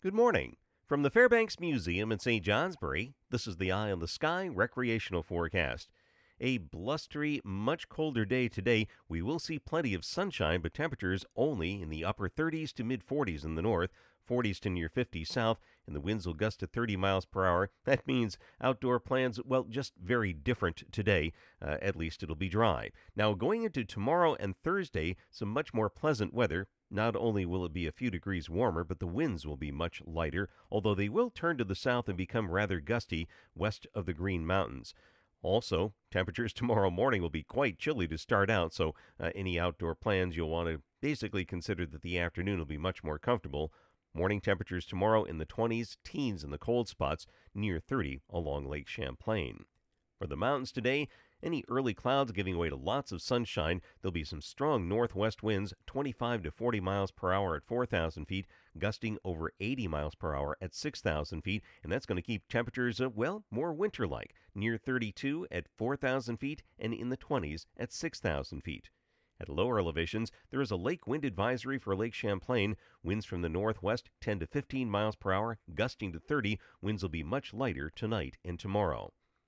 Good morning. From the Fairbanks Museum in St. Johnsbury, this is the Eye on the Sky recreational forecast. A blustery, much colder day today. We will see plenty of sunshine, but temperatures only in the upper 30s to mid 40s in the north, 40s to near 50 south, and the winds will gust to 30 miles per hour. That means outdoor plans, well, just very different today. Uh, at least it'll be dry. Now, going into tomorrow and Thursday, some much more pleasant weather. Not only will it be a few degrees warmer, but the winds will be much lighter, although they will turn to the south and become rather gusty west of the Green Mountains. Also, temperatures tomorrow morning will be quite chilly to start out, so uh, any outdoor plans you'll want to basically consider that the afternoon will be much more comfortable. Morning temperatures tomorrow in the 20s, teens in the cold spots, near 30 along Lake Champlain. For the mountains today, any early clouds giving way to lots of sunshine. There'll be some strong northwest winds, 25 to 40 miles per hour at 4,000 feet, gusting over 80 miles per hour at 6,000 feet, and that's going to keep temperatures, uh, well, more winter like, near 32 at 4,000 feet and in the 20s at 6,000 feet. At lower elevations, there is a lake wind advisory for Lake Champlain. Winds from the northwest 10 to 15 miles per hour, gusting to 30. Winds will be much lighter tonight and tomorrow.